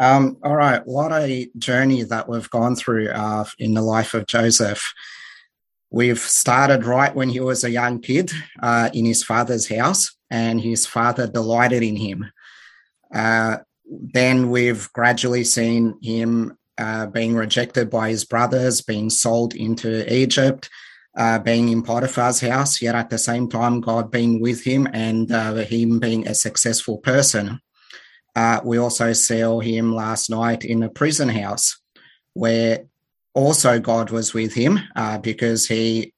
Um, all right, what a journey that we've gone through uh, in the life of Joseph. We've started right when he was a young kid uh, in his father's house, and his father delighted in him. Uh, then we've gradually seen him uh, being rejected by his brothers, being sold into Egypt, uh, being in Potiphar's house, yet at the same time, God being with him and uh, him being a successful person. Uh, we also saw him last night in a prison house where also God was with him uh, because he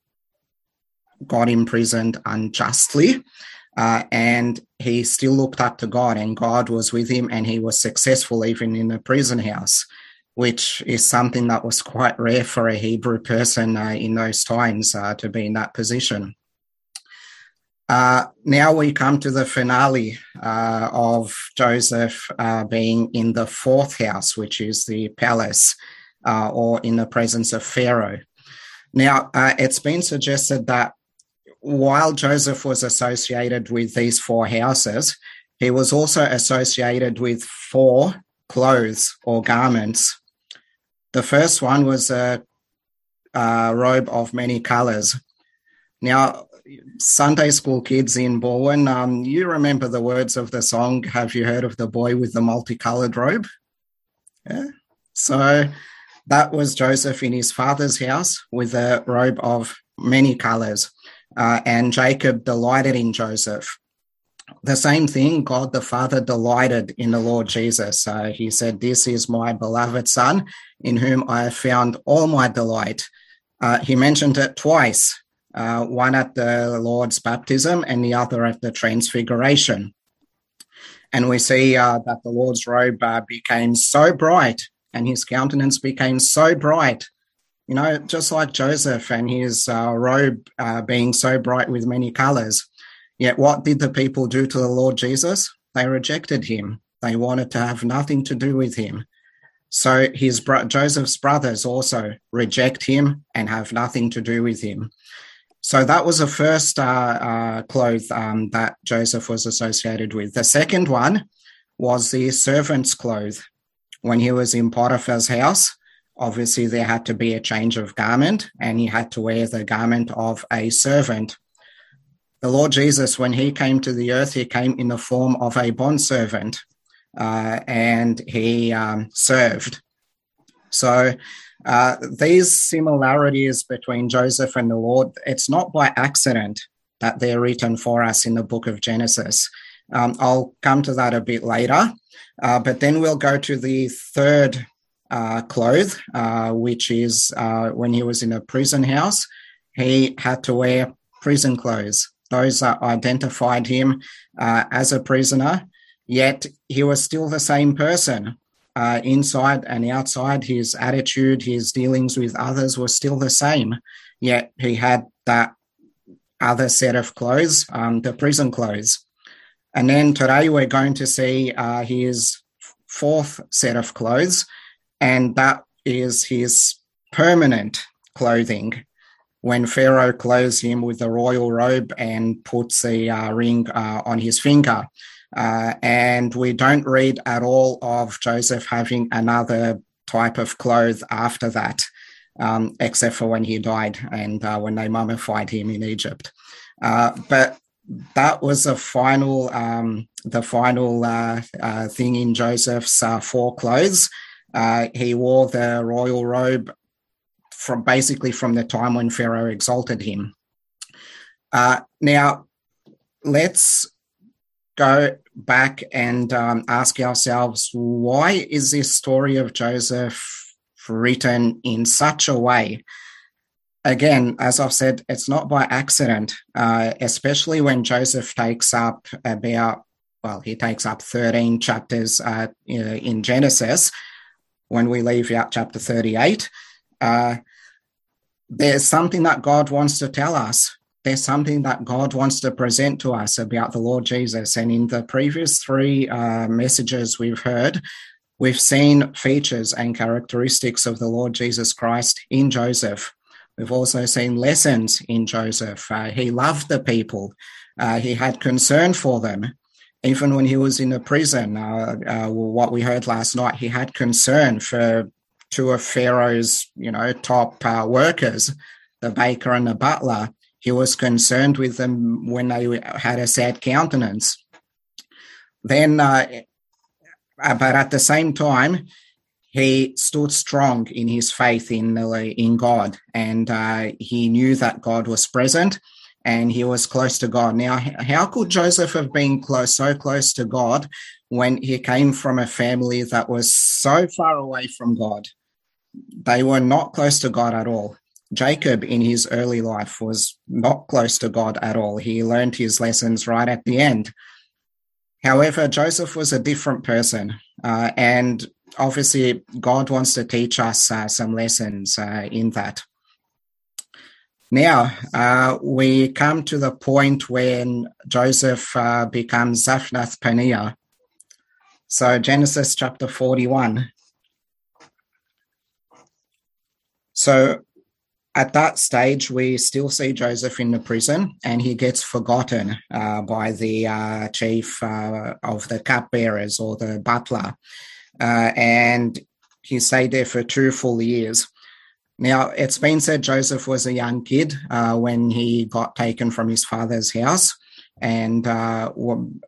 got imprisoned unjustly. Uh, and he still looked up to God, and God was with him, and he was successful even in the prison house, which is something that was quite rare for a Hebrew person uh, in those times uh, to be in that position. Uh, now we come to the finale uh, of Joseph uh, being in the fourth house, which is the palace, uh, or in the presence of Pharaoh. Now, uh, it's been suggested that while Joseph was associated with these four houses, he was also associated with four clothes or garments. The first one was a, a robe of many colors. Now, Sunday school kids in Bowen, um, you remember the words of the song, Have You Heard of the Boy with the Multicolored Robe? Yeah. So that was Joseph in his father's house with a robe of many colors. Uh, and Jacob delighted in Joseph. The same thing, God the Father delighted in the Lord Jesus. Uh, he said, This is my beloved Son, in whom I have found all my delight. Uh, he mentioned it twice uh, one at the Lord's baptism and the other at the transfiguration. And we see uh, that the Lord's robe uh, became so bright and his countenance became so bright, you know, just like Joseph and his uh, robe uh, being so bright with many colors. Yet, what did the people do to the Lord Jesus? They rejected him. They wanted to have nothing to do with him. So his bro- Joseph's brothers also reject him and have nothing to do with him. So that was the first uh, uh, cloth um, that Joseph was associated with. The second one was the servant's cloth. When he was in Potiphar's house, obviously there had to be a change of garment, and he had to wear the garment of a servant. The Lord Jesus, when he came to the earth, he came in the form of a bondservant, uh, and he um, served. So uh, these similarities between Joseph and the Lord, it's not by accident that they're written for us in the book of Genesis. Um, I'll come to that a bit later. Uh, but then we'll go to the third uh, cloth, uh, which is uh, when he was in a prison house, he had to wear prison clothes. Those that identified him uh, as a prisoner, yet he was still the same person uh, inside and outside, his attitude, his dealings with others were still the same. Yet he had that other set of clothes, um, the prison clothes. And then today we're going to see uh, his fourth set of clothes, and that is his permanent clothing. When Pharaoh clothes him with the royal robe and puts a uh, ring uh, on his finger. Uh, and we don't read at all of Joseph having another type of clothes after that, um, except for when he died and uh, when they mummified him in Egypt. Uh, but that was the final, um, the final uh, uh, thing in Joseph's four clothes. he wore the royal robe from basically from the time when Pharaoh exalted him. now, let's go back and um, ask ourselves why is this story of Joseph written in such a way? Again, as I've said, it's not by accident, uh, especially when Joseph takes up about, well, he takes up 13 chapters uh, in Genesis when we leave out chapter 38. Uh, there's something that God wants to tell us there's something that God wants to present to us about the Lord Jesus. And in the previous three uh, messages we've heard, we've seen features and characteristics of the Lord Jesus Christ in Joseph. We've also seen lessons in Joseph. Uh, he loved the people, uh, he had concern for them. even when he was in the prison, uh, uh, what we heard last night, he had concern for two of Pharaoh's, you know, top uh, workers, the baker and the butler. He was concerned with them when they had a sad countenance. Then, uh, uh, but at the same time, he stood strong in his faith in in God, and uh, he knew that God was present, and he was close to God. Now, how could Joseph have been close, so close to God, when he came from a family that was so far away from God? They were not close to God at all. Jacob, in his early life, was not close to God at all. He learned his lessons right at the end. However, Joseph was a different person, uh, and obviously, God wants to teach us uh, some lessons uh, in that. Now, uh, we come to the point when Joseph uh, becomes Zaphnath Paneah. So, Genesis chapter 41. So, at that stage, we still see Joseph in the prison, and he gets forgotten uh, by the uh, chief uh, of the cupbearers or the butler uh, and he stayed there for two full years. Now, it's been said Joseph was a young kid uh, when he got taken from his father's house, and uh,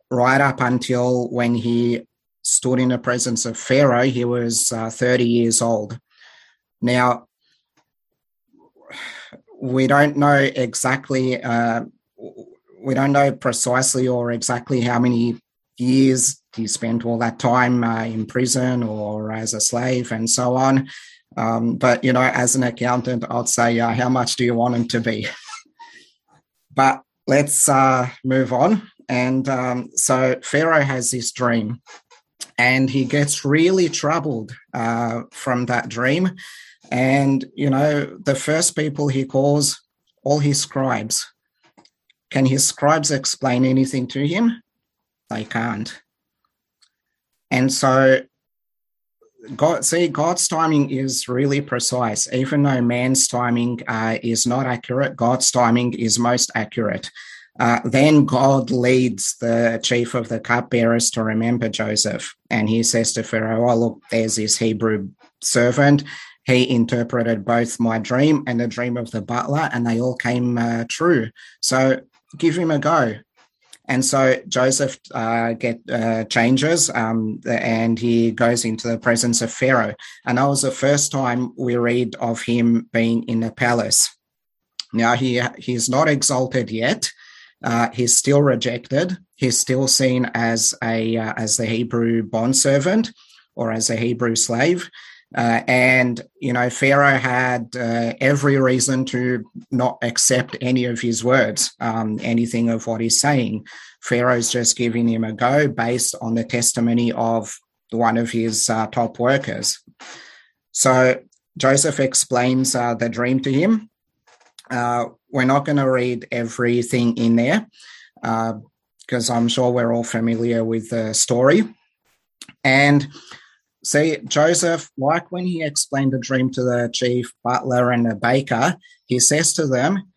right up until when he stood in the presence of Pharaoh, he was uh, 30 years old. Now, we don't know exactly, uh, we don't know precisely or exactly how many years he spent all that time uh, in prison or as a slave and so on. Um, but, you know, as an accountant, I'd say, uh, how much do you want him to be? but let's uh, move on. And um, so Pharaoh has this dream and he gets really troubled uh, from that dream. And, you know, the first people he calls all his scribes. Can his scribes explain anything to him? They can't. And so God, see, God's timing is really precise. Even though man's timing uh, is not accurate, God's timing is most accurate. Uh, then God leads the chief of the cupbearers to remember Joseph. And he says to Pharaoh, Oh, look, there's this Hebrew servant. He interpreted both my dream and the dream of the butler, and they all came uh, true. So give him a go. And so Joseph uh, get uh, changes, um, and he goes into the presence of Pharaoh. And that was the first time we read of him being in the palace. Now he he's not exalted yet. Uh, he's still rejected. He's still seen as a uh, as the Hebrew bondservant or as a Hebrew slave. Uh, and, you know, Pharaoh had uh, every reason to not accept any of his words, um, anything of what he's saying. Pharaoh's just giving him a go based on the testimony of one of his uh, top workers. So Joseph explains uh, the dream to him. Uh, we're not going to read everything in there because I'm sure we're all familiar with the story. And See, Joseph, like when he explained the dream to the chief butler and the baker, he says to them,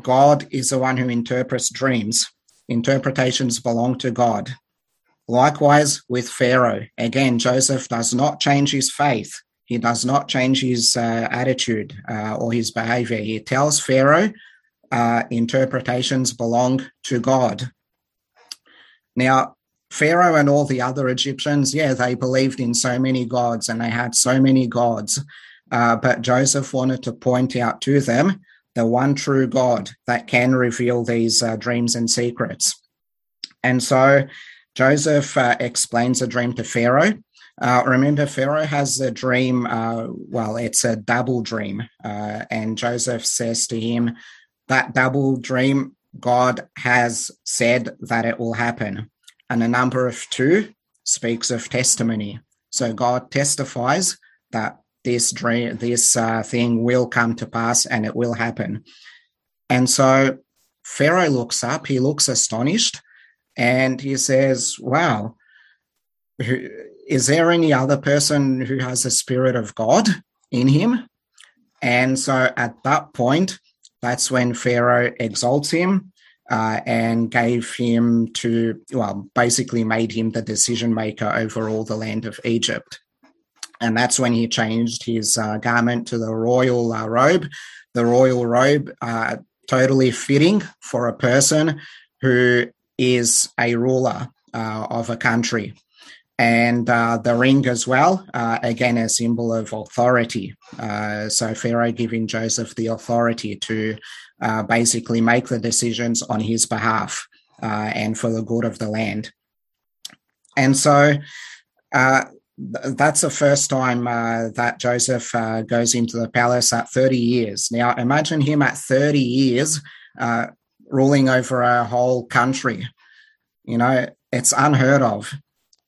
God is the one who interprets dreams. Interpretations belong to God. Likewise with Pharaoh. Again, Joseph does not change his faith. He does not change his uh, attitude uh, or his behavior. He tells Pharaoh uh, interpretations belong to God. Now, Pharaoh and all the other Egyptians, yeah, they believed in so many gods and they had so many gods. Uh, but Joseph wanted to point out to them the one true God that can reveal these uh, dreams and secrets. And so Joseph uh, explains the dream to Pharaoh. Uh, remember, Pharaoh has a dream, uh, well, it's a double dream. Uh, and Joseph says to him, That double dream, God has said that it will happen and a number of two speaks of testimony. So God testifies that this dream, this uh, thing will come to pass and it will happen. And so Pharaoh looks up, he looks astonished, and he says, Wow, is there any other person who has the Spirit of God in him? And so at that point, that's when Pharaoh exalts him uh, and gave him to, well, basically made him the decision maker over all the land of Egypt. And that's when he changed his uh, garment to the royal uh, robe, the royal robe, uh, totally fitting for a person who is a ruler uh, of a country. And uh, the ring as well, again, a symbol of authority. so Pharaoh giving Joseph the authority to uh, basically make the decisions on his behalf uh, and for the good of the land. And so uh, th- that's the first time uh, that Joseph uh, goes into the palace at 30 years. Now, imagine him at 30 years ruling over a whole country. You know, it's unheard of.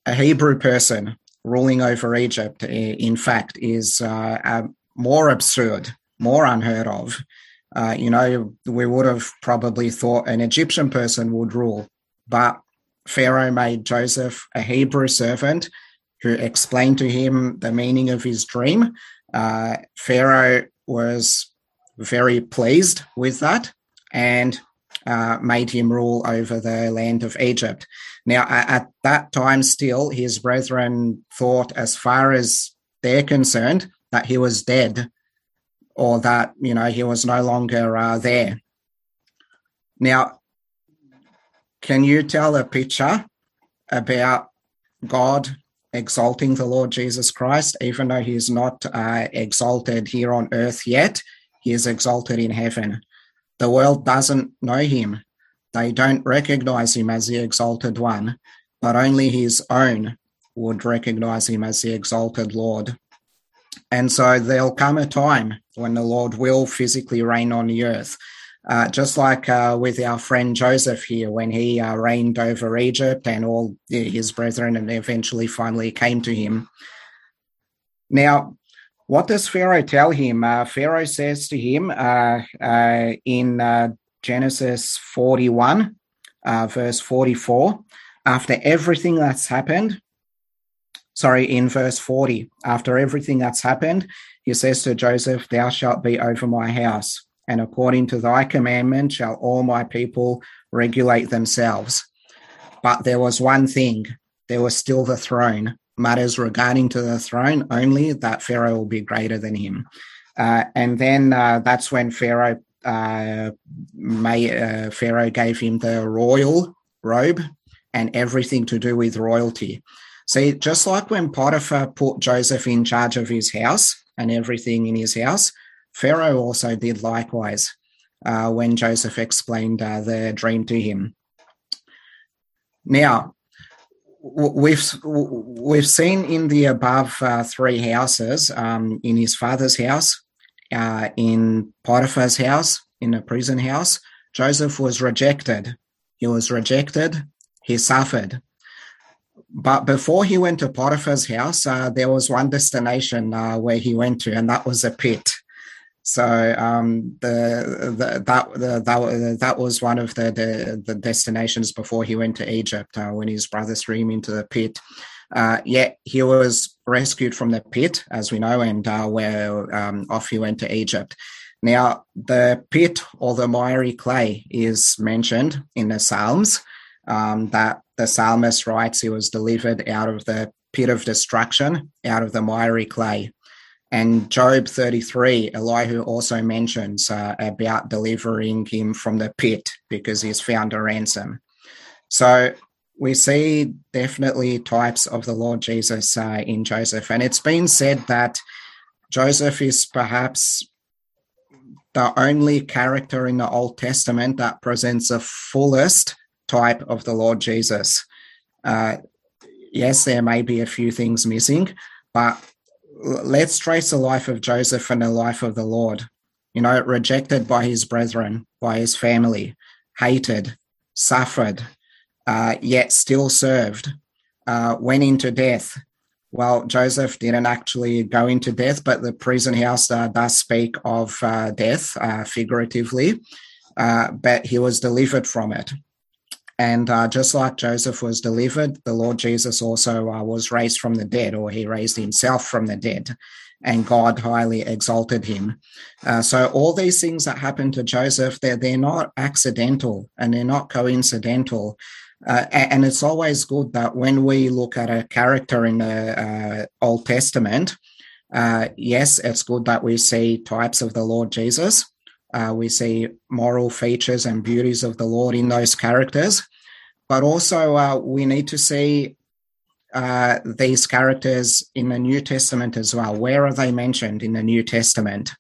A Hebrew person ruling over Egypt, in fact, is more absurd, more unheard of. Uh, you know, we would have probably thought an Egyptian person would rule, but Pharaoh made Joseph a Hebrew servant who explained to him the meaning of his dream. Uh, Pharaoh was very pleased with that and uh, made him rule over the land of Egypt. Now, at that time, still, his brethren thought, as far as they're concerned, that he was dead or that you know he was no longer uh, there. Now, can you tell a picture about God exalting the Lord Jesus Christ, even though he is not uh, exalted here on earth yet? He is exalted in heaven. The world doesn't know him. They don't recognize him as the exalted one, but only his own would recognize him as the exalted Lord. And so there'll come a time when the Lord will physically reign on the earth. Uh, just like uh, with our friend Joseph here, when he uh, reigned over Egypt and all his brethren, and eventually finally came to him. Now, what does Pharaoh tell him? Uh, Pharaoh says to him uh, uh, in Genesis 41, verse 44, after everything that's happened, sorry, in verse 40, after everything that's happened, he says to Joseph, Thou shalt be over my house, and according to thy commandment shall all my people regulate themselves. But there was one thing there was still the throne. Matters regarding to the throne only that Pharaoh will be greater than him. Uh, and then uh, that's when Pharaoh uh, may, uh, Pharaoh gave him the royal robe and everything to do with royalty. See, just like when Potiphar put Joseph in charge of his house and everything in his house, Pharaoh also did likewise uh, when Joseph explained uh, the dream to him. Now, we've we've seen in the above uh, three houses, um, in his father's house, uh, in Potiphar's house, in the prison house, Joseph was rejected. He was rejected. He suffered. But before he went to Potiphar's house, uh, there was one destination uh, where he went to, and that was a pit. So um, the, the, that the, that that was one of the, the, the destinations before he went to Egypt uh, when his brother threw him into the pit. Uh, yet he was rescued from the pit, as we know, and uh, where um, off he went to Egypt. Now, the pit or the miry clay is mentioned in the Psalms um, that the psalmist writes he was delivered out of the pit of destruction, out of the miry clay. And Job 33, Elihu also mentions uh, about delivering him from the pit because he's found a ransom. So we see definitely types of the Lord Jesus uh, in Joseph. And it's been said that Joseph is perhaps the only character in the Old Testament that presents the fullest type of the Lord Jesus. Uh, yes, there may be a few things missing, but let's trace the life of Joseph and the life of the Lord. You know, rejected by his brethren, by his family, hated, suffered, uh, yet still served, uh, went into death. Well, Joseph didn't actually go into death, but the prison house uh, does speak of uh, death uh, figuratively, uh, but he was delivered from it. And uh, just like Joseph was delivered, the Lord Jesus also uh, was raised from the dead, or he raised himself from the dead, and God highly exalted him. Uh, so all these things that happened to Joseph, they're, they're not accidental and they're not coincidental. Uh, and it's always good that when we look at a character in the uh, Old Testament, uh, yes, it's good that we see types of the Lord Jesus. Uh, we see moral features and beauties of the Lord in those characters. But also, uh, we need to see uh, these characters in the New Testament as well. Where are they mentioned in the New Testament?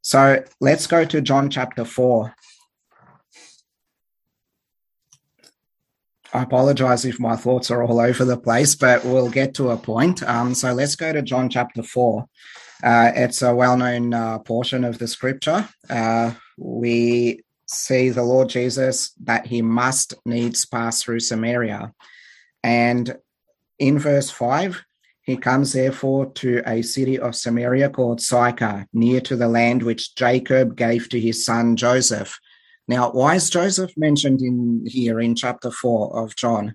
So let's go to John chapter 4. I apologize if my thoughts are all over the place, but we'll get to a point. Um, so let's go to John chapter 4. Uh, it's a well known uh, portion of the scripture. Uh, we see the Lord Jesus that he must needs pass through Samaria. And in verse 5, he comes therefore to a city of Samaria called Sychar, near to the land which Jacob gave to his son Joseph. Now, why is Joseph mentioned in here in chapter 4 of John?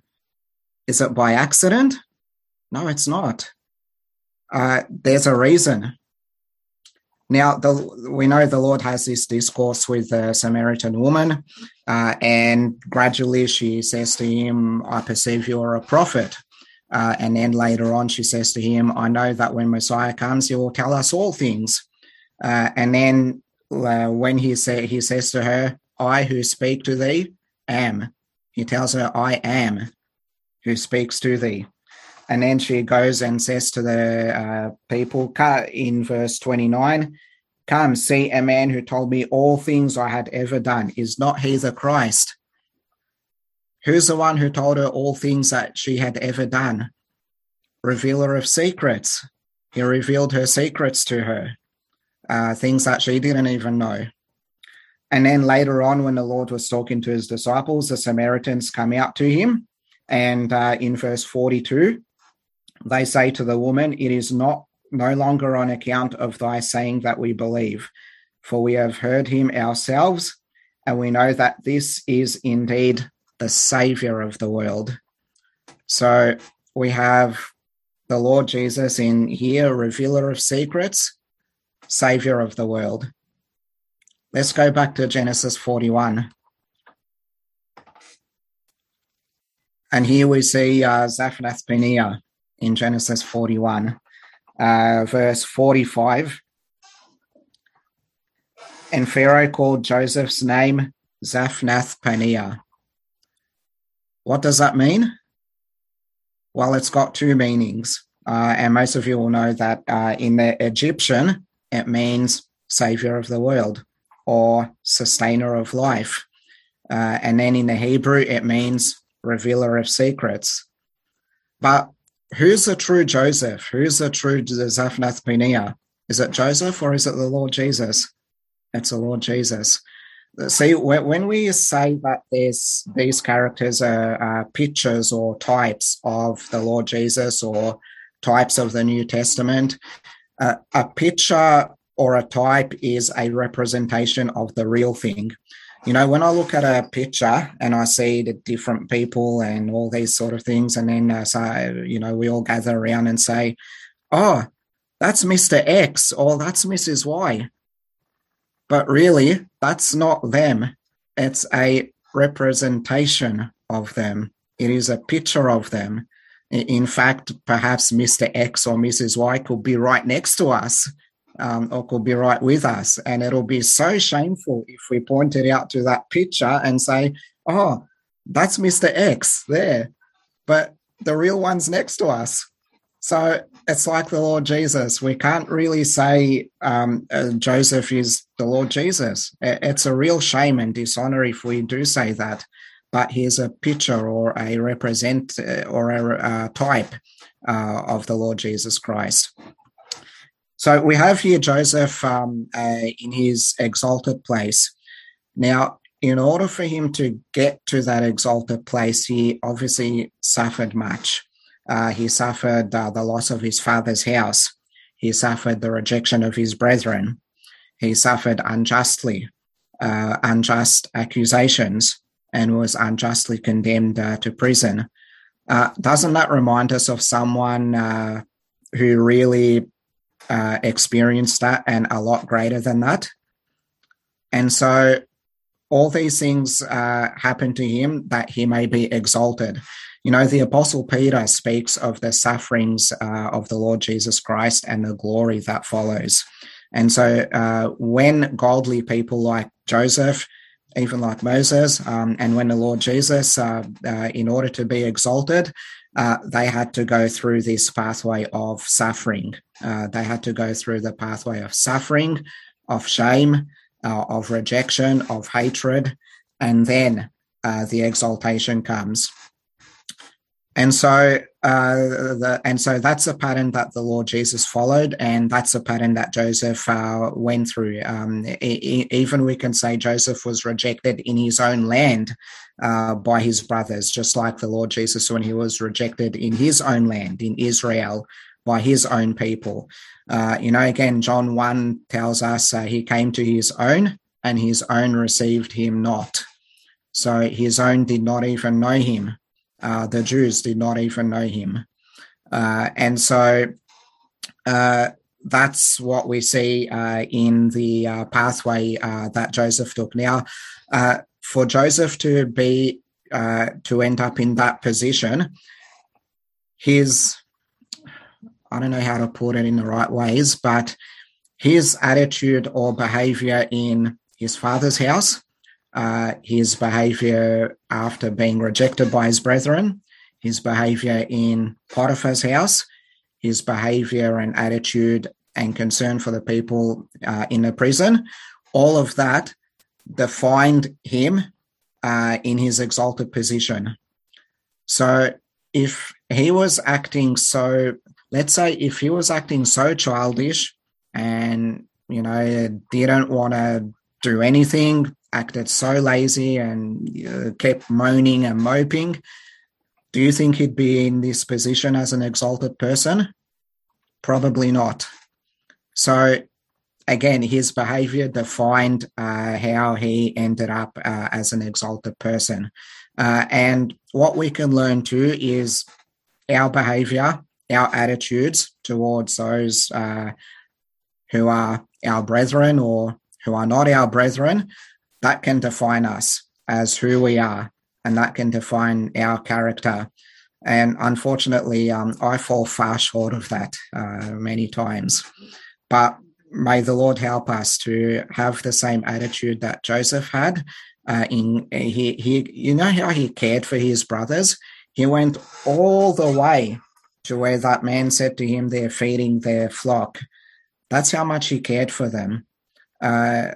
Is it by accident? No, it's not. Uh, there's a reason. Now, the, we know the Lord has this discourse with the Samaritan woman, uh, and gradually she says to him, I perceive you're a prophet. Uh, and then later on, she says to him, I know that when Messiah comes, he will tell us all things. Uh, and then uh, when he, say, he says to her, I who speak to thee am. He tells her, I am who speaks to thee. And then she goes and says to the uh, people in verse 29 Come, see a man who told me all things I had ever done. Is not he the Christ? Who's the one who told her all things that she had ever done? Revealer of secrets. He revealed her secrets to her, uh, things that she didn't even know. And then later on, when the Lord was talking to his disciples, the Samaritans come out to him. And uh, in verse 42, they say to the woman, It is not no longer on account of thy saying that we believe, for we have heard him ourselves, and we know that this is indeed the Savior of the world. So we have the Lord Jesus in here, revealer of secrets, Savior of the world. Let's go back to Genesis 41. And here we see uh, Zaphnath Paneah in Genesis 41, uh, verse 45. And Pharaoh called Joseph's name Zaphnath Paneah. What does that mean? Well, it's got two meanings. Uh, and most of you will know that uh, in the Egyptian, it means savior of the world or sustainer of life. Uh, and then in the Hebrew, it means revealer of secrets. But who's the true Joseph? Who's the true Zaphnath Paneah? Is it Joseph or is it the Lord Jesus? It's the Lord Jesus. See, when we say that there's these characters are, are pictures or types of the Lord Jesus or types of the New Testament, uh, a picture or a type is a representation of the real thing. You know, when I look at a picture and I see the different people and all these sort of things, and then uh, so you know we all gather around and say, "Oh, that's Mister X" or "That's Mrs. Y," but really, that's not them. It's a representation of them. It is a picture of them. In fact, perhaps Mr. X or Mrs. Y could be right next to us um, or could be right with us. And it'll be so shameful if we pointed out to that picture and say, oh, that's Mr. X there. But the real one's next to us. So it's like the Lord Jesus. We can't really say um, uh, Joseph is the Lord Jesus. It's a real shame and dishonor if we do say that. But he's a picture or a represent uh, or a uh, type uh, of the Lord Jesus Christ. So we have here Joseph um, uh, in his exalted place. Now, in order for him to get to that exalted place, he obviously suffered much. Uh, he suffered uh, the loss of his father's house. He suffered the rejection of his brethren. He suffered unjustly, uh, unjust accusations. and was unjustly condemned uh, to prison. Uh, doesn't that remind us of someone who really uh, experienced that and a lot greater than that? And so all these things uh, happen to him that he may be exalted. You know, the Apostle Peter speaks of the sufferings uh, of the Lord Jesus Christ and the glory that follows. And so uh, when godly people like Joseph, even like Moses, um, and when the Lord Jesus, uh, in order to be exalted, they had to go through this pathway of suffering. They had to go through the pathway of suffering, of shame, uh, of rejection, of hatred, and then uh, the exaltation comes. And so, uh, the, and so that's a pattern that the Lord Jesus followed, and that's a pattern that Joseph uh, went through. Um, e- even we can say Joseph was rejected in his own land uh, by his brothers, just like the Lord Jesus when he was rejected in his own land, in Israel, by his own people. Uh, you know, again, John 1 tells us uh, he came to his own and his own received him not. So his own did not even know him. Uh, the Jews did not even know him. Uh, and so uh, that's what we see uh, in the pathway that Joseph took. Now, for Joseph to be to end up in that position, his I don't know how to put it in the right ways, but his attitude or behavior in his father's house, uh, his behavior after being rejected by his brethren, his behavior in Potiphar's house, his behavior and attitude and concern for the people uh, in the prison, all of that defined him uh, in his exalted position. So if he was acting so let's say if he was acting so childish and you know didn't want to do anything acted so lazy and uh, kept moaning and moping do you think he'd be in this position as an exalted person? Probably not. So again his behavior defined uh, how he ended up uh, as an exalted person. Uh, and what we can learn too is our behavior our attitudes towards those uh, who are our brethren or who are not our brethren, that can define us as who we are, and that can define our character. And unfortunately, um, I fall far short of that uh, many times. But may the Lord help us to have the same attitude that Joseph had. Uh, in he, he, you know how he cared for his brothers. He went all the way where that man said to him, They're feeding their flock. That's how much he cared for them. Uh,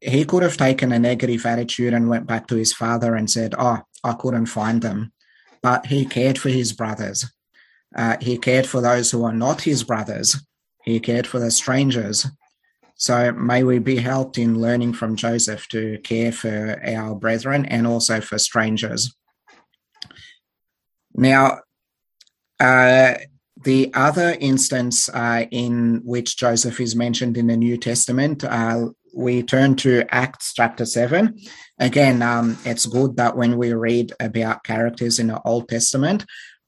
he could have taken a negative attitude and went back to his father and said, Oh, I couldn't find them. But he cared for his brothers. Uh, he cared for those who are not his brothers. He cared for the strangers. So may we be helped in learning from Joseph to care for our brethren and also for strangers. Now, uh, the other instance uh, in which Joseph is mentioned in the New Testament, uh, we turn to Acts chapter 7. Again, um, it's good that when we read about characters in the Old Testament,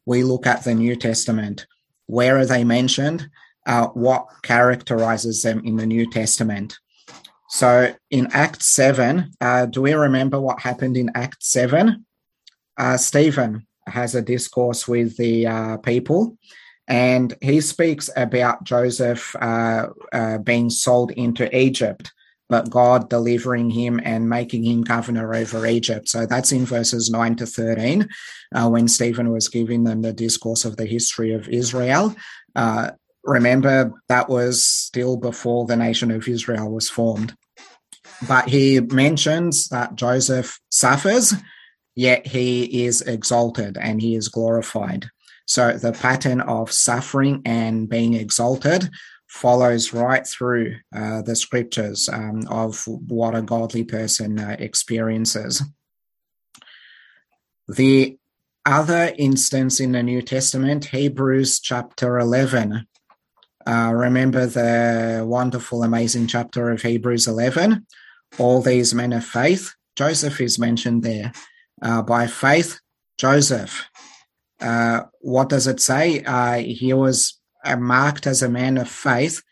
we look at the New Testament. Where are they mentioned? Uh, what characterizes them in the New Testament? So in Act 7, uh, do we remember what happened in Act 7? Uh, Stephen has a discourse with the uh, people, and he speaks about Joseph uh, uh, being sold into Egypt, but God delivering him and making him governor over Egypt. So that's in verses 9 to 13, uh, when Stephen was giving them the discourse of the history of Israel. Uh, remember, that was still before the nation of Israel was formed. But he mentions that Joseph suffers yet he is exalted and he is glorified. So the pattern of suffering and being exalted follows right through uh, the scriptures um, of what a godly person uh, experiences. The other instance in the New Testament, Hebrews chapter 11. Uh, remember the wonderful, amazing chapter of Hebrews 11? All these men of faith Joseph is mentioned there. Uh, by faith, Joseph. Uh, what does it say? Uh, he was uh, marked as a man of faith,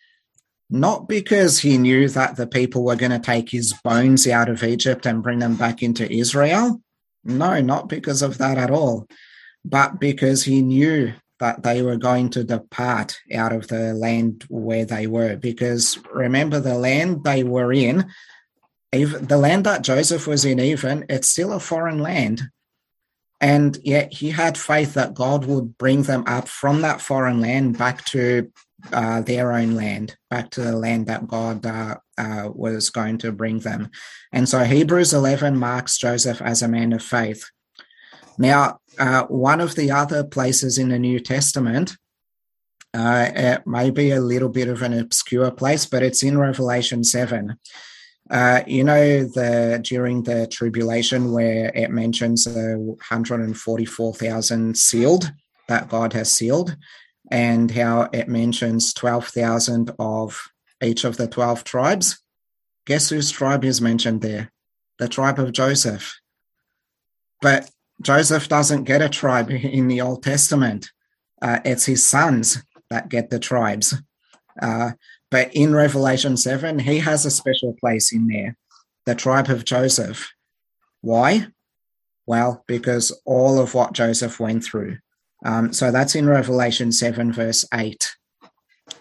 not because he knew that the people were going to take his bones out of Egypt and bring them back into Israel. No, not because of that at all, but because he knew that they were going to depart out of the land where they were. Because remember, the land they were in, even the land that Joseph was in, even it's still a foreign land. And yet he had faith that God would bring them up from that foreign land back to uh, their own land, back to the land that God uh, uh, was going to bring them. And so Hebrews 11 marks Joseph as a man of faith. Now, uh, one of the other places in the New Testament, uh, it may be a little bit of an obscure place, but it's in Revelation 7. Uh, you know, the during the tribulation where it mentions the 144,000 sealed that God has sealed, and how it mentions 12,000 of each of the 12 tribes. Guess whose tribe is mentioned there? The tribe of Joseph. But Joseph doesn't get a tribe in the Old Testament. Uh, it's his sons that get the tribes. Uh, but in Revelation 7, he has a special place in there, the tribe of Joseph. Why? Well, because all of what Joseph went through. Um, so that's in Revelation 7, verse 8.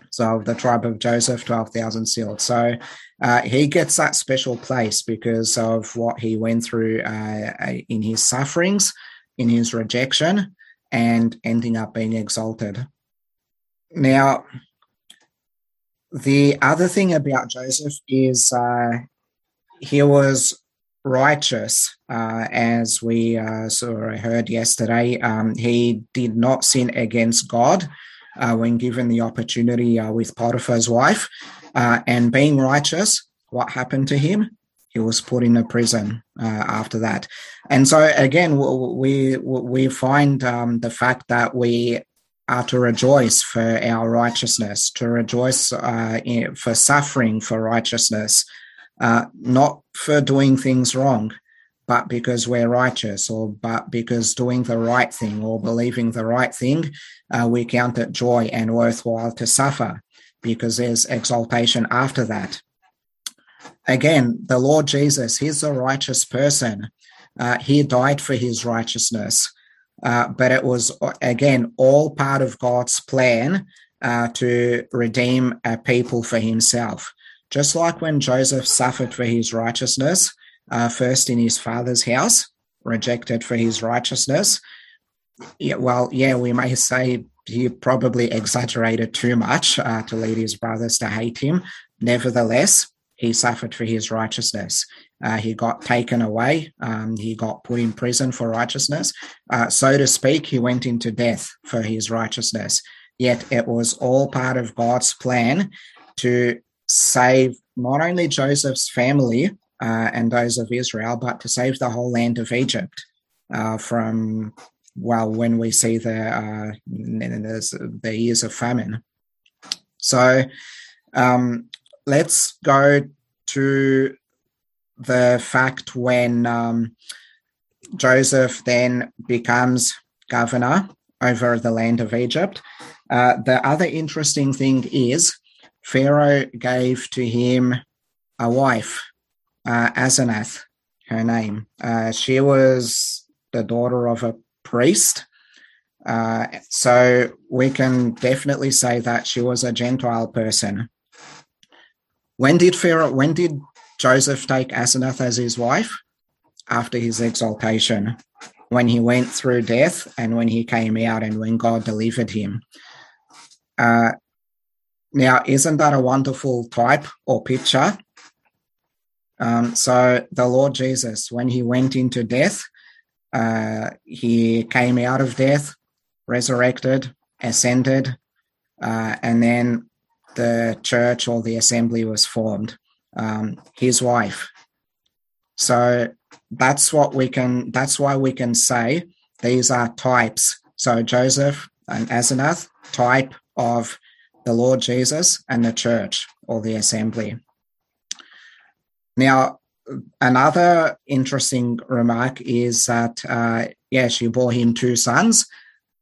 So the tribe of Joseph, 12,000 sealed. So uh, he gets that special place because of what he went through uh, uh, in his sufferings, in his rejection, and ending up being exalted. Now, the other thing about Joseph is uh, he was righteous, uh, as we uh, sort of heard yesterday. Um, he did not sin against God uh, when given the opportunity uh, with Potiphar's wife. Uh, and being righteous, what happened to him? He was put in a prison after that. And so again, we we find um, the fact that we are to rejoice for our righteousness, to rejoice uh, in, for suffering for righteousness, uh, not for doing things wrong, but because we're righteous, or but because doing the right thing or believing the right thing, uh, we count it joy and worthwhile to suffer because there's exaltation after that. Again, the Lord Jesus, he's a righteous person. Uh, he died for his righteousness. Uh, but it was, again, all part of God's plan uh, to redeem a people for himself. Just like when Joseph suffered for his righteousness, uh, first in his father's house, rejected for his righteousness. Yeah, well, yeah, we may say he probably exaggerated too much uh, to lead his brothers to hate him. Nevertheless, he suffered for his righteousness. Uh, he got taken away. Um, he got put in prison for righteousness. Uh, so to speak, he went into death for his righteousness. Yet it was all part of God's plan to save not only Joseph's family uh, and those of Israel, but to save the whole land of Egypt uh, from well, when we see the uh, the years of famine. So um, let's go to the fact when um, Joseph then becomes governor over the land of Egypt. Uh, the other interesting thing is Pharaoh gave to him a wife, uh, Asenath, her name. Uh, she was the daughter of a priest. Uh, so we can definitely say that she was a Gentile person. When did Pharaoh, when did Joseph take Asenath as his wife? After his exaltation, when he went through death and when he came out and when God delivered him. Uh, now, isn't that a wonderful type or picture? Um, so the Lord Jesus, when he went into death, uh, he came out of death, resurrected, ascended, uh, and then the church or the assembly was formed. Um, his wife. So that's what we can. That's why we can say these are types. So Joseph and Asenath, type of the Lord Jesus and the church or the assembly. Now, another interesting remark is that, uh, yeah, she bore him two sons,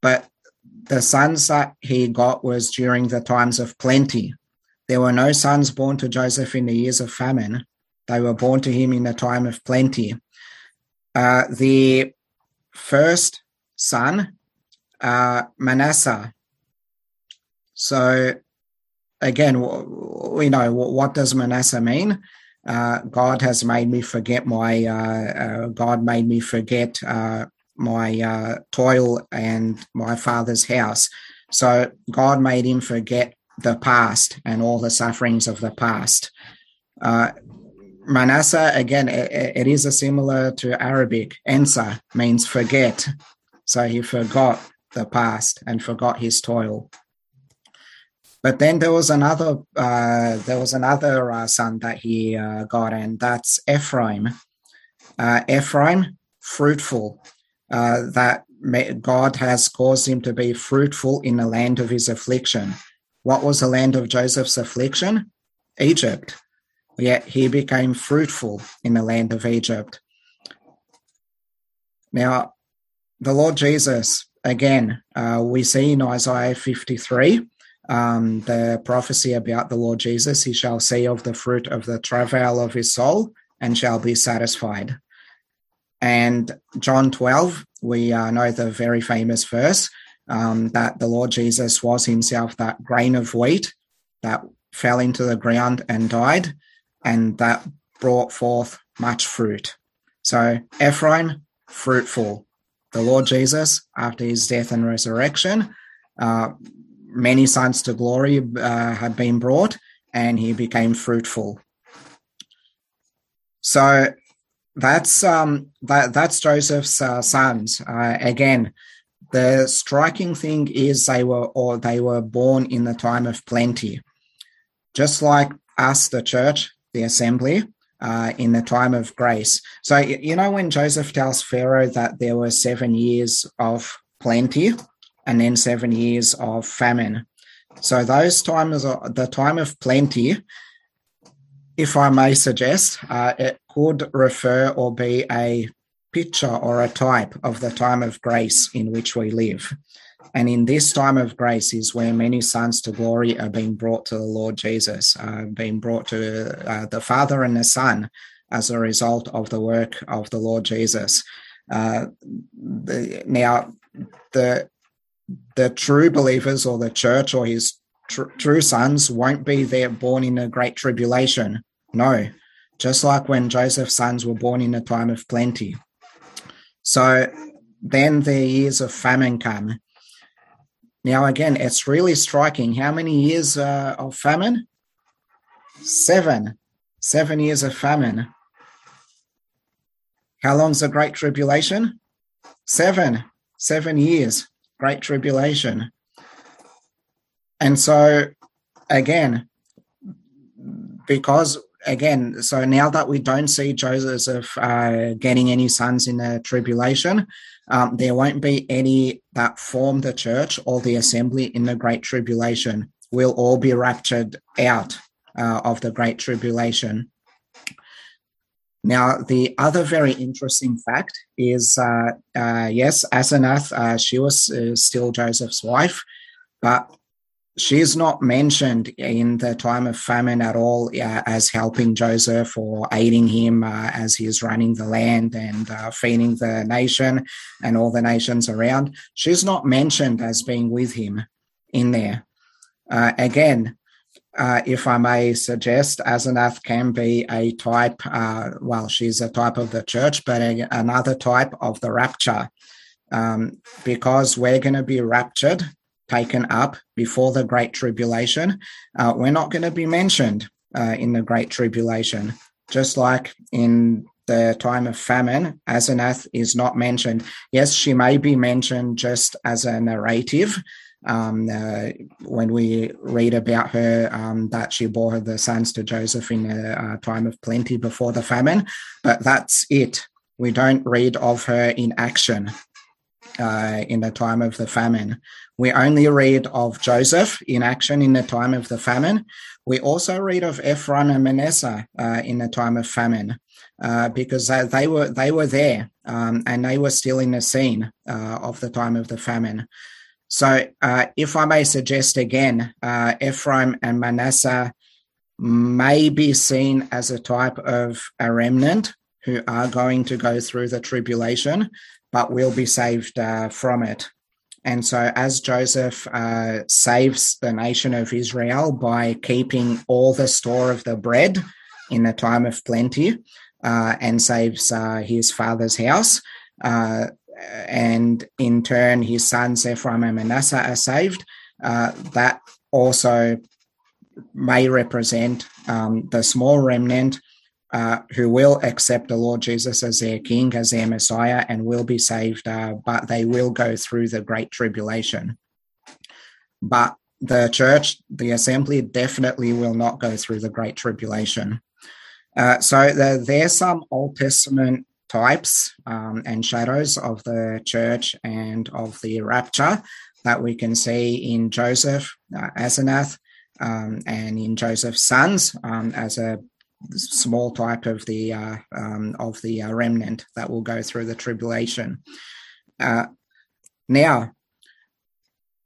but the sons that he got was during the times of plenty. There were no sons born to Joseph in the years of famine. They were born to him in the time of plenty. Uh, the first son, uh, Manasseh. So, again, we know what does Manasseh mean? Uh, God has made me forget my. Uh, uh, God made me forget uh, my toil and my father's house. So God made him forget the past and all the sufferings of the past. Uh, Manasseh, again, it, it is similar to Arabic. Ensa means forget. So he forgot the past and forgot his toil. But then there was another, uh, there was another uh, son that he uh, got, and that's Ephraim. Uh, Ephraim, fruitful. Uh, that God has caused him to be fruitful in the land of his affliction. What was the land of Joseph's affliction? Egypt. Yet he became fruitful in the land of Egypt. Now, the Lord Jesus, again, uh, we see in Isaiah 53 um, the prophecy about the Lord Jesus, he shall see of the fruit of the travail of his soul and shall be satisfied. And John 12, we uh, know the very famous verse um, that the Lord Jesus was himself that grain of wheat that fell into the ground and died, and that brought forth much fruit. So Ephraim, fruitful. The Lord Jesus, after his death and resurrection, uh, many sons to glory uh, had been brought, and he became fruitful. So that's um, that, that's Joseph's uh, sons. Uh, again, the striking thing is they were or they were born in the time of plenty, just like us, the church, the assembly, uh, in the time of grace. So you know when Joseph tells Pharaoh that there were seven years of plenty and then seven years of famine. So those times, are the time of plenty, if I may suggest, uh, it could refer or be a picture or a type of the time of grace in which we live. And in this time of grace is where many sons to glory are being brought to the Lord Jesus, uh, being brought to uh, the Father and the Son as a result of the work of the Lord Jesus. Uh, the, now, the the true believers or the church or his tr- true sons won't be there born in a great tribulation. No, just like when Joseph's sons were born in a time of plenty. So then the years of famine come. Now, again, it's really striking. How many years uh, of famine? Seven. Seven years of famine. How long's the Great Tribulation? Seven. Seven years. Great Tribulation. And so, again, because again, so now that we don't see Joseph uh, getting any sons in the tribulation, um, there won't be any that form the church or the assembly in the great tribulation. We'll all be raptured out uh, of the great tribulation. Now, the other very interesting fact is uh, uh yes, Asenath, uh, she was uh, still Joseph's wife, but she's not mentioned in the time of famine at all uh, as helping Joseph or aiding him uh, as is running the land and uh, feeding the nation and all the nations around. She's not mentioned as being with him in there. Uh, again, uh, if I may suggest, Asenath can be a type, uh, well, she's a type of the church, but a, another type of the rapture. Um, because we're going to be raptured taken up before the Great Tribulation, uh, we're not going to be mentioned uh, in the Great Tribulation. Just like in the time of famine, Asenath is not mentioned. Yes, she may be mentioned just as a narrative. Um, uh, when we read about her, um, that she bore the sons to Joseph in a uh, time of plenty before the famine, but that's it. We don't read of her in action uh, in the time of the famine. We only read of Joseph in action in the time of the famine. We also read of Ephraim and Manasseh uh, in the time of famine. uh, because they, were they were there um, and they were still in the scene uh, of the time of the famine. So, uh, if I may suggest again, Ephraim and Manasseh may be seen as a type of a remnant who are going to go through the tribulation, but will be saved uh, from it. And so, as Joseph uh, saves the nation of Israel by keeping all the store of the bread in a time of plenty uh, and saves uh, his father's house, uh, and in turn, his sons Ephraim and Manasseh are saved, uh, that also may represent um, the small remnant uh, who will accept the Lord Jesus as their King, as their Messiah, and will be saved, uh, but they will go through the Great Tribulation. But the church, the assembly, definitely will not go through the Great Tribulation. Uh, so the, there's some Old Testament types um, and shadows of the church and of the rapture that we can see in Joseph, uh, Asenath, um, and in Joseph's sons um, as a small type of the uh, um, of the uh, remnant that will go through the tribulation. Uh, now,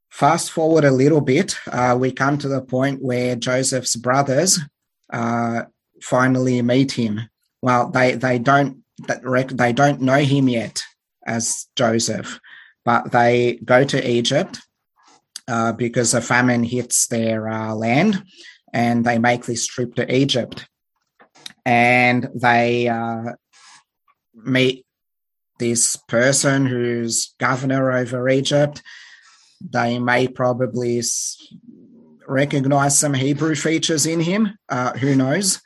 fast forward a little bit, uh, we come to the point where Joseph's brothers uh, finally meet him. Well, they they don't they don't know him yet as Joseph, but they go to Egypt uh, because a famine hits their land, and they make this trip to Egypt and they uh, meet this person who's governor over Egypt. They may probably recognize some Hebrew features in him, uh, who knows,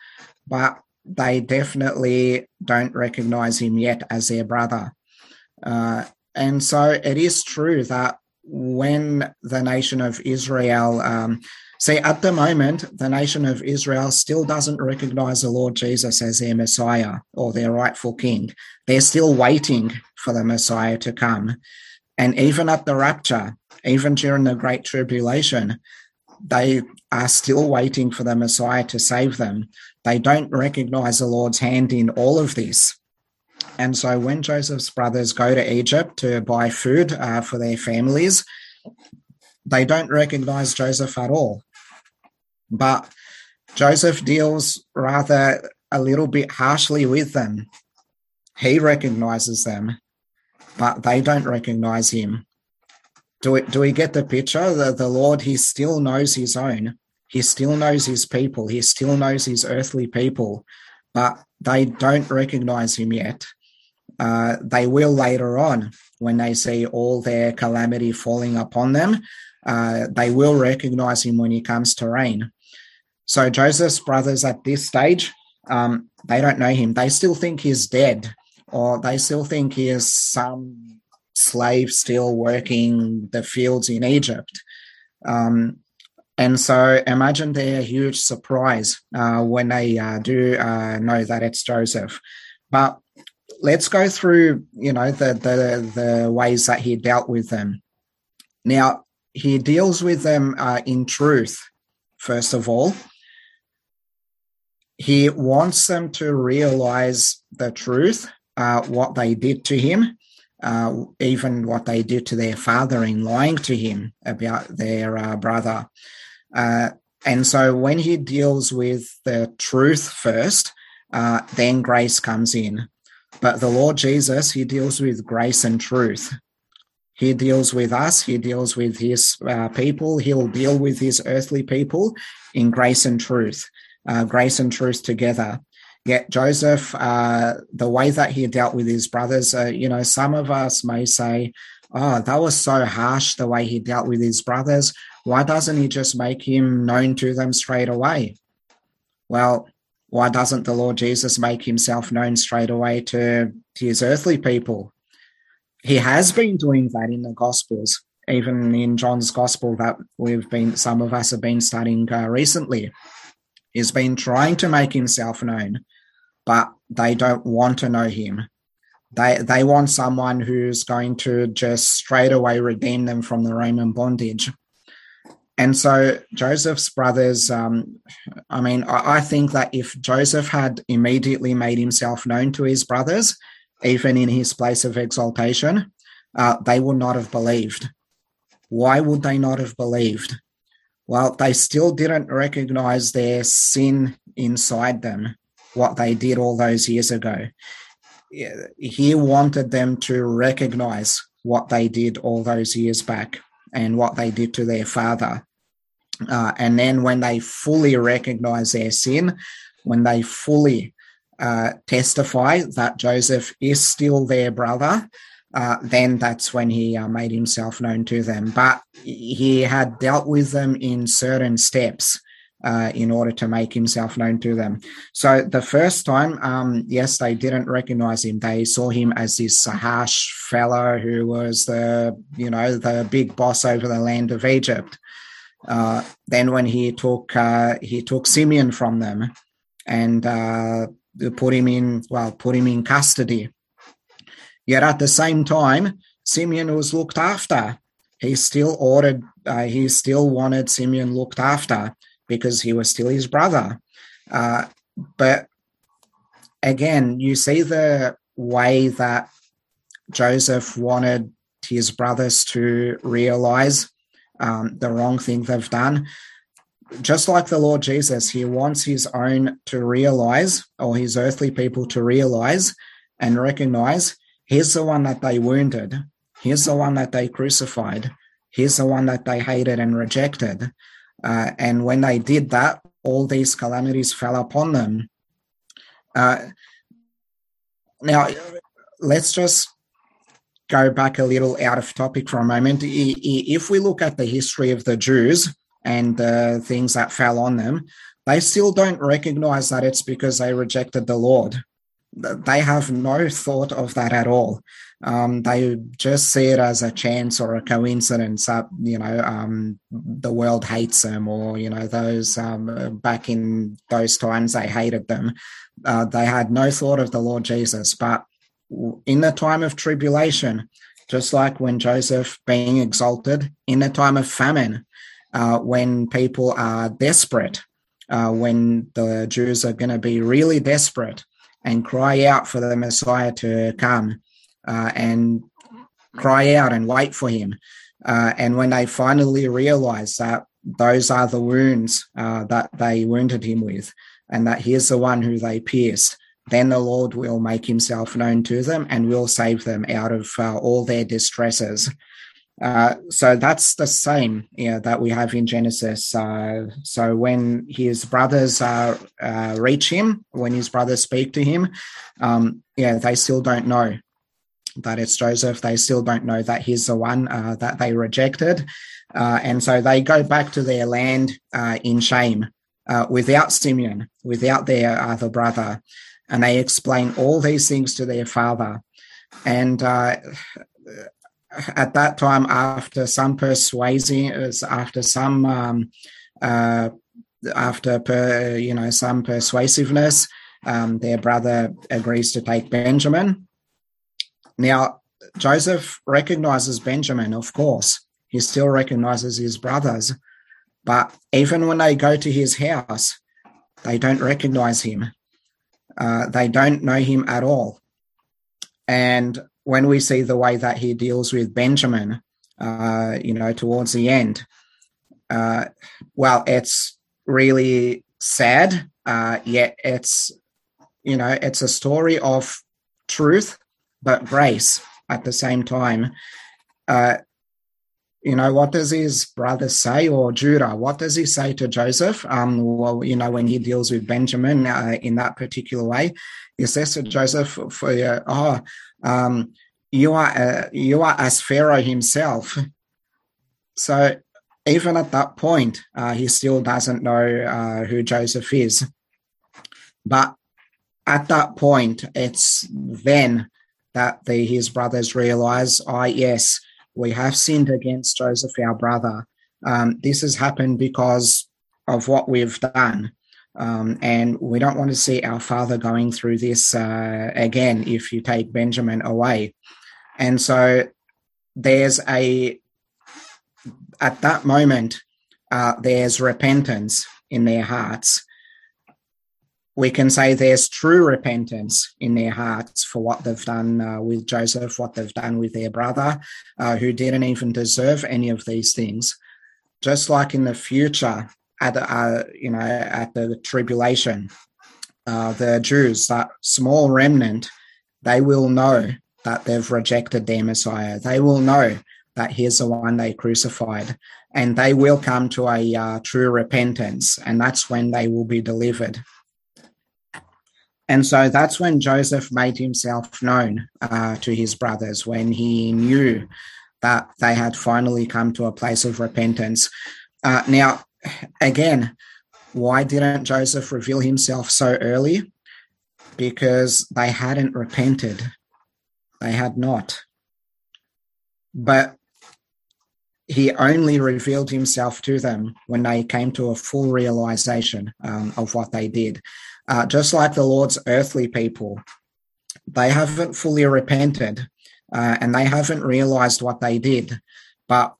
but they definitely don't recognize him yet as their brother. Uh, and so it is true that when the nation of Israel um, See, at the moment, the nation of Israel still doesn't recognize the Lord Jesus as their Messiah or their rightful king. They're still waiting for the Messiah to come. And even at the rapture, even during the Great Tribulation, they are still waiting for the Messiah to save them. They don't recognize the Lord's hand in all of this. And so when Joseph's brothers go to Egypt to buy food uh, for their families, they don't recognize Joseph at all. But Joseph deals rather a little bit harshly with them. He recognizes them, but they don't recognize him. Do we, do we get the picture? The, the Lord, he still knows his own. He still knows his people. He still knows his earthly people, but they don't recognize him yet. Uh, they will later on when they see all their calamity falling upon them. Uh, they will recognize him when he comes to reign. So Joseph's brothers at this stage, um, they don't know him. They still think he's dead, or they still think he is some slave still working the fields in Egypt. Um, and so imagine their huge surprise uh, when they uh, do uh, know that it's Joseph. But let's go through, you know, the, the, the ways that he dealt with them. Now, he deals with them uh, in truth, first of all he wants them to realize the truth, uh, what they did to him, uh, even what they did to their father in lying to him about their uh, brother. Uh, and so when he deals with the truth first, uh, then grace comes in. But the Lord Jesus, he deals with grace and truth. He deals with us, he deals with his uh, people, he'll deal with his earthly people in grace and truth uh, grace and truth together. Yet Joseph, uh, the way that he dealt with his brothers, uh, you know, some of us may say, "Oh, that was so harsh the way he dealt with his brothers. Why doesn't he just make him known to them straight away?" Well, why doesn't the Lord Jesus make himself known straight away to, to his earthly people? He has been doing that in the Gospels, even in John's Gospel that we've been, some of us have been studying uh, recently. He's been trying to make himself known, but they don't want to know him. They they want someone who's going to just straight away redeem them from the Roman bondage. and so Joseph's brothers, um, I mean, I, I, think that if Joseph had immediately made himself known to his brothers, even in his place of exaltation, uh, they would not have believed. Why would they not have believed? Well, they still didn't recognize their sin inside them, what they did all those years ago. He wanted them to recognize what they did all those years back and what they did to their father. Uh, and then when they fully recognize their sin, when they fully uh, testify that Joseph is still their brother, uh, then that's when he uh, made himself known to them. But he had dealt with them in certain steps. Uh, in order to make himself known to them. So the first time, um, yes, they didn't recognize him. They saw him as this harsh fellow who was the, you know, the big boss over the land of Egypt. Uh, then when he took uh, he took Simeon from them and uh, put him in well put him in custody. Yet at the same time, Simeon was looked after. He still ordered. Uh, he still wanted Simeon looked after because he was still his brother. Uh, but again, you see the way that Joseph wanted his brothers to realize um, the wrong thing they've done. Just like the Lord Jesus, he wants his own to realize, or his earthly people to realize and recognize he's the one that they wounded, he's the one that they crucified, he's the one that they hated and rejected. Uh, and when they did that, all these calamities fell upon them. Uh, now, let's just go back a little out of topic for a moment. If we look at the history of the Jews and the things that fell on them, they still don't recognize that it's because they rejected the Lord. They have no thought of that at all. Um, they just see it as a chance or a coincidence that you know um, the world hates them, or you know those um, back in those times they hated them. Uh, they had no thought of the Lord Jesus, but in the time of tribulation, just like when Joseph being exalted, in the time of famine, uh, when people are desperate, uh, when the Jews are going to be really desperate and cry out for the Messiah to come uh, and cry out and wait for him. Uh, and when they finally realize that those are the wounds uh, that they wounded him with, and that he's the one who they pierced, then the Lord will make himself known to them and will save them out of uh, all their distresses. Uh, so that's the same yeah, that we have in Genesis. Uh, so when his brothers uh, uh reach him, when his brothers speak to him, um, yeah, they still don't know that it's Joseph. They still don't know that he's the one uh, that they rejected. Uh, and so they go back to their land in shame without Simeon, without their other brother and they explain all these things to their father. And uh, at that time, after some persuasion, after some um, uh, after per, you know some persuasiveness, um, their brother agrees to take Benjamin. Now Joseph recognizes Benjamin, of course. He still recognizes his brothers, but even when they go to his house, they don't recognize him. Uh, they don't know him at all. And when we see the way that he deals with Benjamin, uh, you know, towards the end, uh, well, it's really sad. Uh, yet it's, you know, it's a story of truth, but grace at the same time. Uh, you know, what does his brother say, or Judah? What does he say to Joseph? Um, well, you know, when he deals with Benjamin uh, in that particular way, he says to Joseph, "For uh, oh, um, you are uh, you are as Pharaoh himself." So even at that point, uh, he still doesn't know uh, who Joseph is. But at that point, it's then that the, his brothers realize, "Ah, oh, yes." we have sinned against Joseph, our brother. Um, this has happened because of what we've done. Um, and we don't want to see our father going through this uh, again if you take Benjamin away. And so there's a, at that moment, uh, there's repentance in their hearts. We can say there's true repentance in their hearts for what they've done uh, with Joseph, what they've done with their brother, uh, who didn't even deserve any of these things. Just like in the future, at uh, you know at the tribulation, uh, the Jews, that small remnant, they will know that they've rejected their Messiah. They will know that he's the one they crucified, and they will come to a uh, true repentance, and that's when they will be delivered. And so that's when Joseph made himself known uh, to his brothers, when he knew that they had finally come to a place of repentance. Uh, now, again, why didn't Joseph reveal himself so early? Because they hadn't repented. They had not. But he only revealed himself to them when they came to a full realization um, of what they did. Uh, just like the Lord's earthly people, they haven't fully repented uh, and they haven't realized what they did. But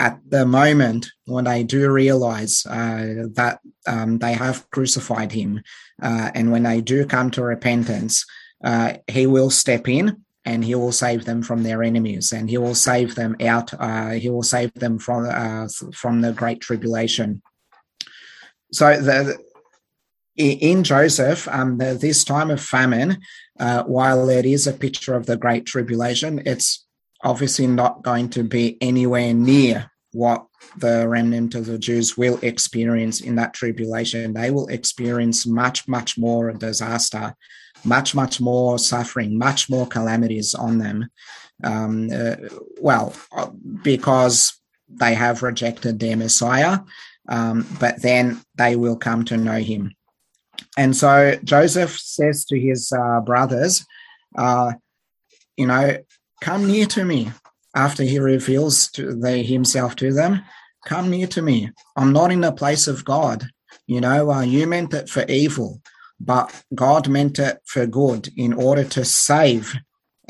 at the moment when they do realize uh, that um, they have crucified him, uh, and when they do come to repentance, uh, he will step in and he will save them from their enemies, and he will save them out. Uh, he will save them from uh, from the great tribulation. So the in Joseph, um, the, this time of famine, uh, while it is a picture of the great tribulation, it's obviously not going to be anywhere near what the remnant of the Jews will experience in that tribulation. They will experience much, much more disaster, much, much more suffering, much more calamities on them. Um, uh, well, uh, because they have rejected their Messiah, um, but then they will come to know him. And so Joseph says to his uh, brothers, uh, you know, come near to me after he reveals to himself to them, come near to me. I'm not in the place of God. You know, uh, you meant it for evil, but God meant it for good in order to save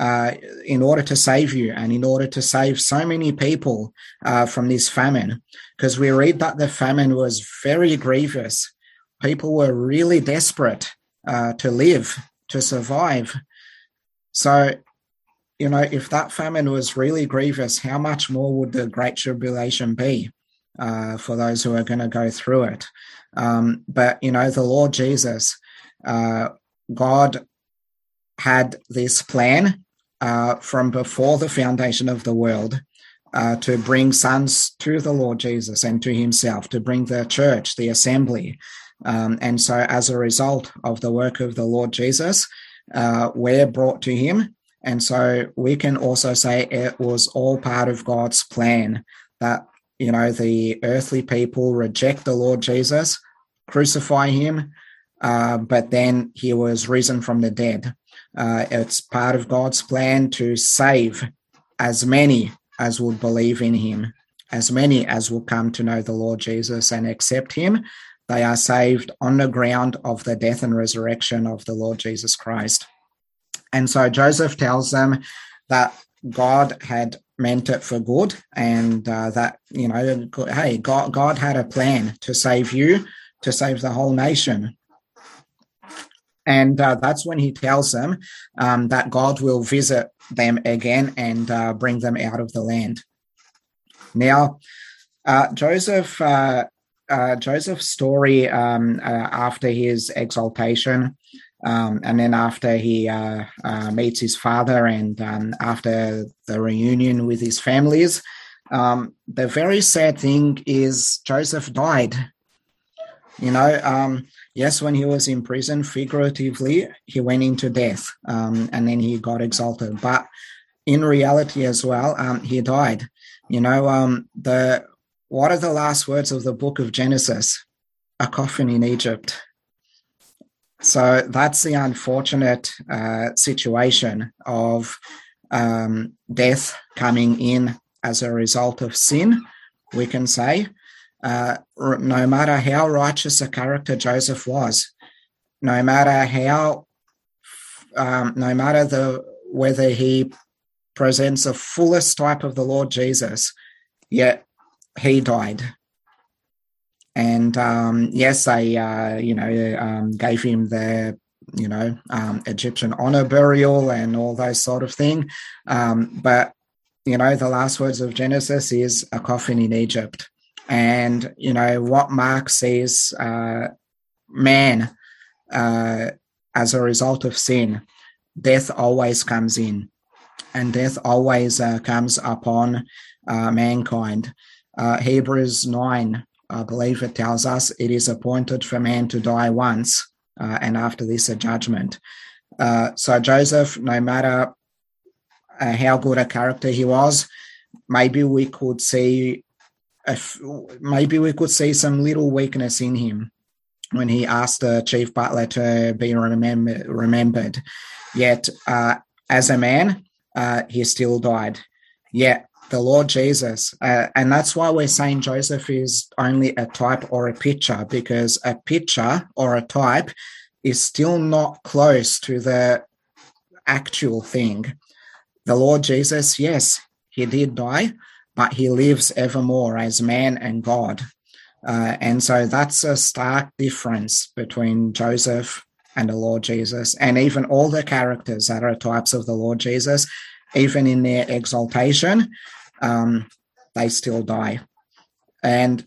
uh, in order to save you and in order to save so many people uh, from this famine. Because we read that the famine was very grievous. People were really desperate uh, to live, to survive. So you know, if that famine was really grievous, how much more would the Great Tribulation be uh, for those who are going to go through it? Um, but, you know, the Lord Jesus, uh, God had this plan uh, from before the foundation of the world uh, to bring sons to the Lord Jesus and to himself, to bring the church, the assembly. Um, and so, as a result of the work of the Lord Jesus, uh, we're brought to him and so we can also say it was all part of God's plan that, you know, the earthly people reject the Lord Jesus, crucify him, uh, but then he was risen from the dead. Uh, it's part of God's plan to save as many as would believe in him, as many as will come to know the Lord Jesus and accept him. They are saved on the ground of the death and resurrection of the Lord Jesus Christ. And so Joseph tells them that God had meant it for good and uh, that, you know, hey, God, God had a plan to save you, to save the whole nation. And uh, that's when he tells them um, that God will visit them again and uh, bring them out of the land. Now, uh, Joseph, uh, uh, Joseph's story um, after his exaltation um, and then after he uh, uh, meets his father and um, after the reunion with his families, um, the very sad thing is Joseph died. You know, um, yes, when he was in prison, figuratively, he went into death um, and then he got exalted. But in reality as well, um, he died. You know, the what are the last words of the book of Genesis? A coffin in Egypt so that's the unfortunate uh, situation of um, death coming in as a result of sin, we can say. Uh, no matter how righteous a character Joseph was, no matter how, um, no matter the whether he presents a fullest type of the Lord Jesus, yet he died. And um, yes, they uh, you know um, gave him the you know um, Egyptian honor burial and all those sort of thing. Um, but you know, the last words of Genesis is a coffin in Egypt, and you know what Mark says, uh, man, uh, as a result of sin, death always comes in, and death always uh, comes upon uh, mankind. Uh, Hebrews nine I believe it tells us it is appointed for man to die once, uh, and after this, a judgment. Uh, so, Joseph, no matter uh, how good a character he was, maybe we could see, maybe we could see some little weakness in him when he asked the chief butler to be remember, remembered. Yet, uh, as a man, uh, he still died. Yet, the Lord Jesus. Uh, and that's why we're saying Joseph is only a type or a picture, because a picture or a type is still not close to the actual thing. The Lord Jesus, yes, he did die, but he lives evermore as man and God. Uh, and so that's a stark difference between Joseph and the Lord Jesus, and even all the characters that are types of the Lord Jesus, even in their exaltation, um, they still die. And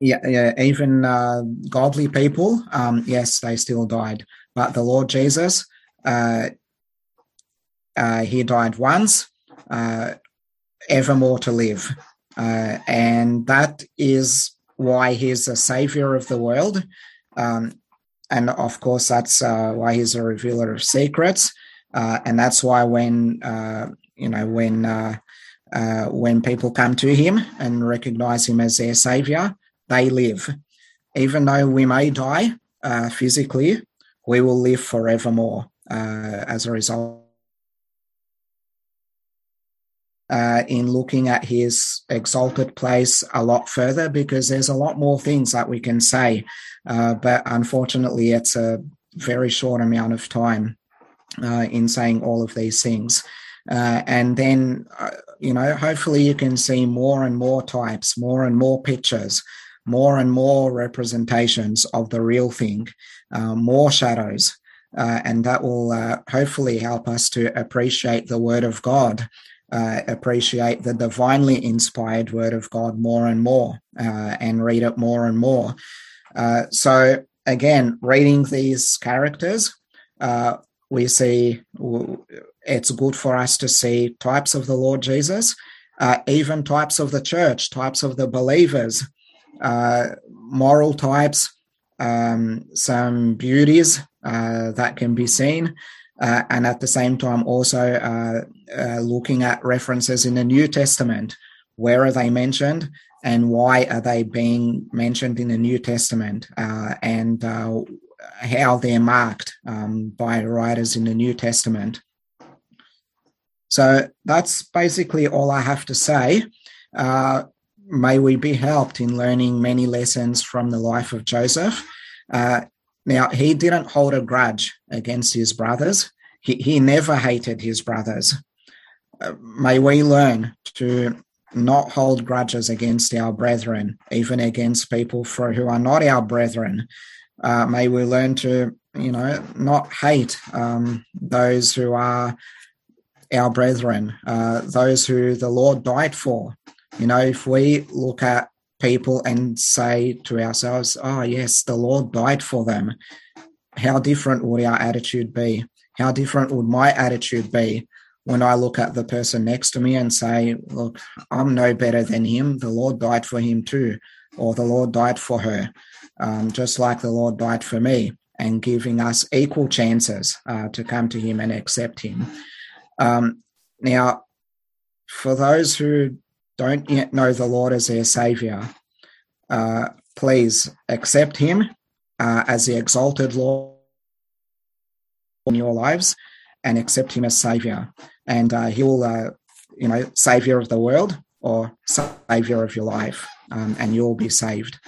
yeah, yeah even uh, godly people, um, yes, they still died. But the Lord Jesus, uh, uh, he died once, uh, evermore to live. Uh, and that is why he's a savior of the world. Um, and of course, that's uh, why he's a revealer of secrets. and that's why when, you know, when uh, when people come to him and recognize him as their savior, they live. Even though we may die uh, physically, we will live forevermore uh, as a result. Uh, in looking at his exalted place a lot further, because there's a lot more things that we can say, uh, but unfortunately, it's a very short amount of time in saying all of these things. Uh, and then, uh, you know, hopefully you can see more and more types, more and more pictures, more and more representations of the real thing, uh, more shadows. Uh, and that will uh, hopefully help us to appreciate the Word of God, uh, appreciate the divinely inspired Word of God more and more, and read it more and more. so, again, reading these characters, we see it's good for us to see types of the Lord Jesus, uh, even types of the church, types of the believers, uh, moral types, um, some beauties uh, that can be seen. Uh, and at the same time, also uh, uh, looking at references in the New Testament. Where are they mentioned? And why are they being mentioned in the New Testament? and how they're marked um, by writers in the New Testament. So that's basically all I have to say. Uh, may we be helped in learning many lessons from the life of Joseph. Uh, now, he didn't hold a grudge against his brothers, he, he never hated his brothers. Uh, may we learn to not hold grudges against our brethren, even against people for, who are not our brethren. Uh, may we learn to, you know, not hate um, those who are our brethren, uh, those who the Lord died for. You know, if we look at people and say to ourselves, oh, yes, the Lord died for them, how different would our attitude be? How different would my attitude be when I look at the person next to me and say, look, I'm no better than him. The Lord died for him too, or the Lord died for her, um, just like the Lord died for me, and giving us equal chances uh, to come to him and accept him. Um, now, for those who don't yet know the Lord as their Savior, uh, please accept Him uh, as the exalted Lord in your lives and accept Him as Savior. And uh, He will, uh, you know, Savior of the world or Savior of your life, um, and you'll be saved.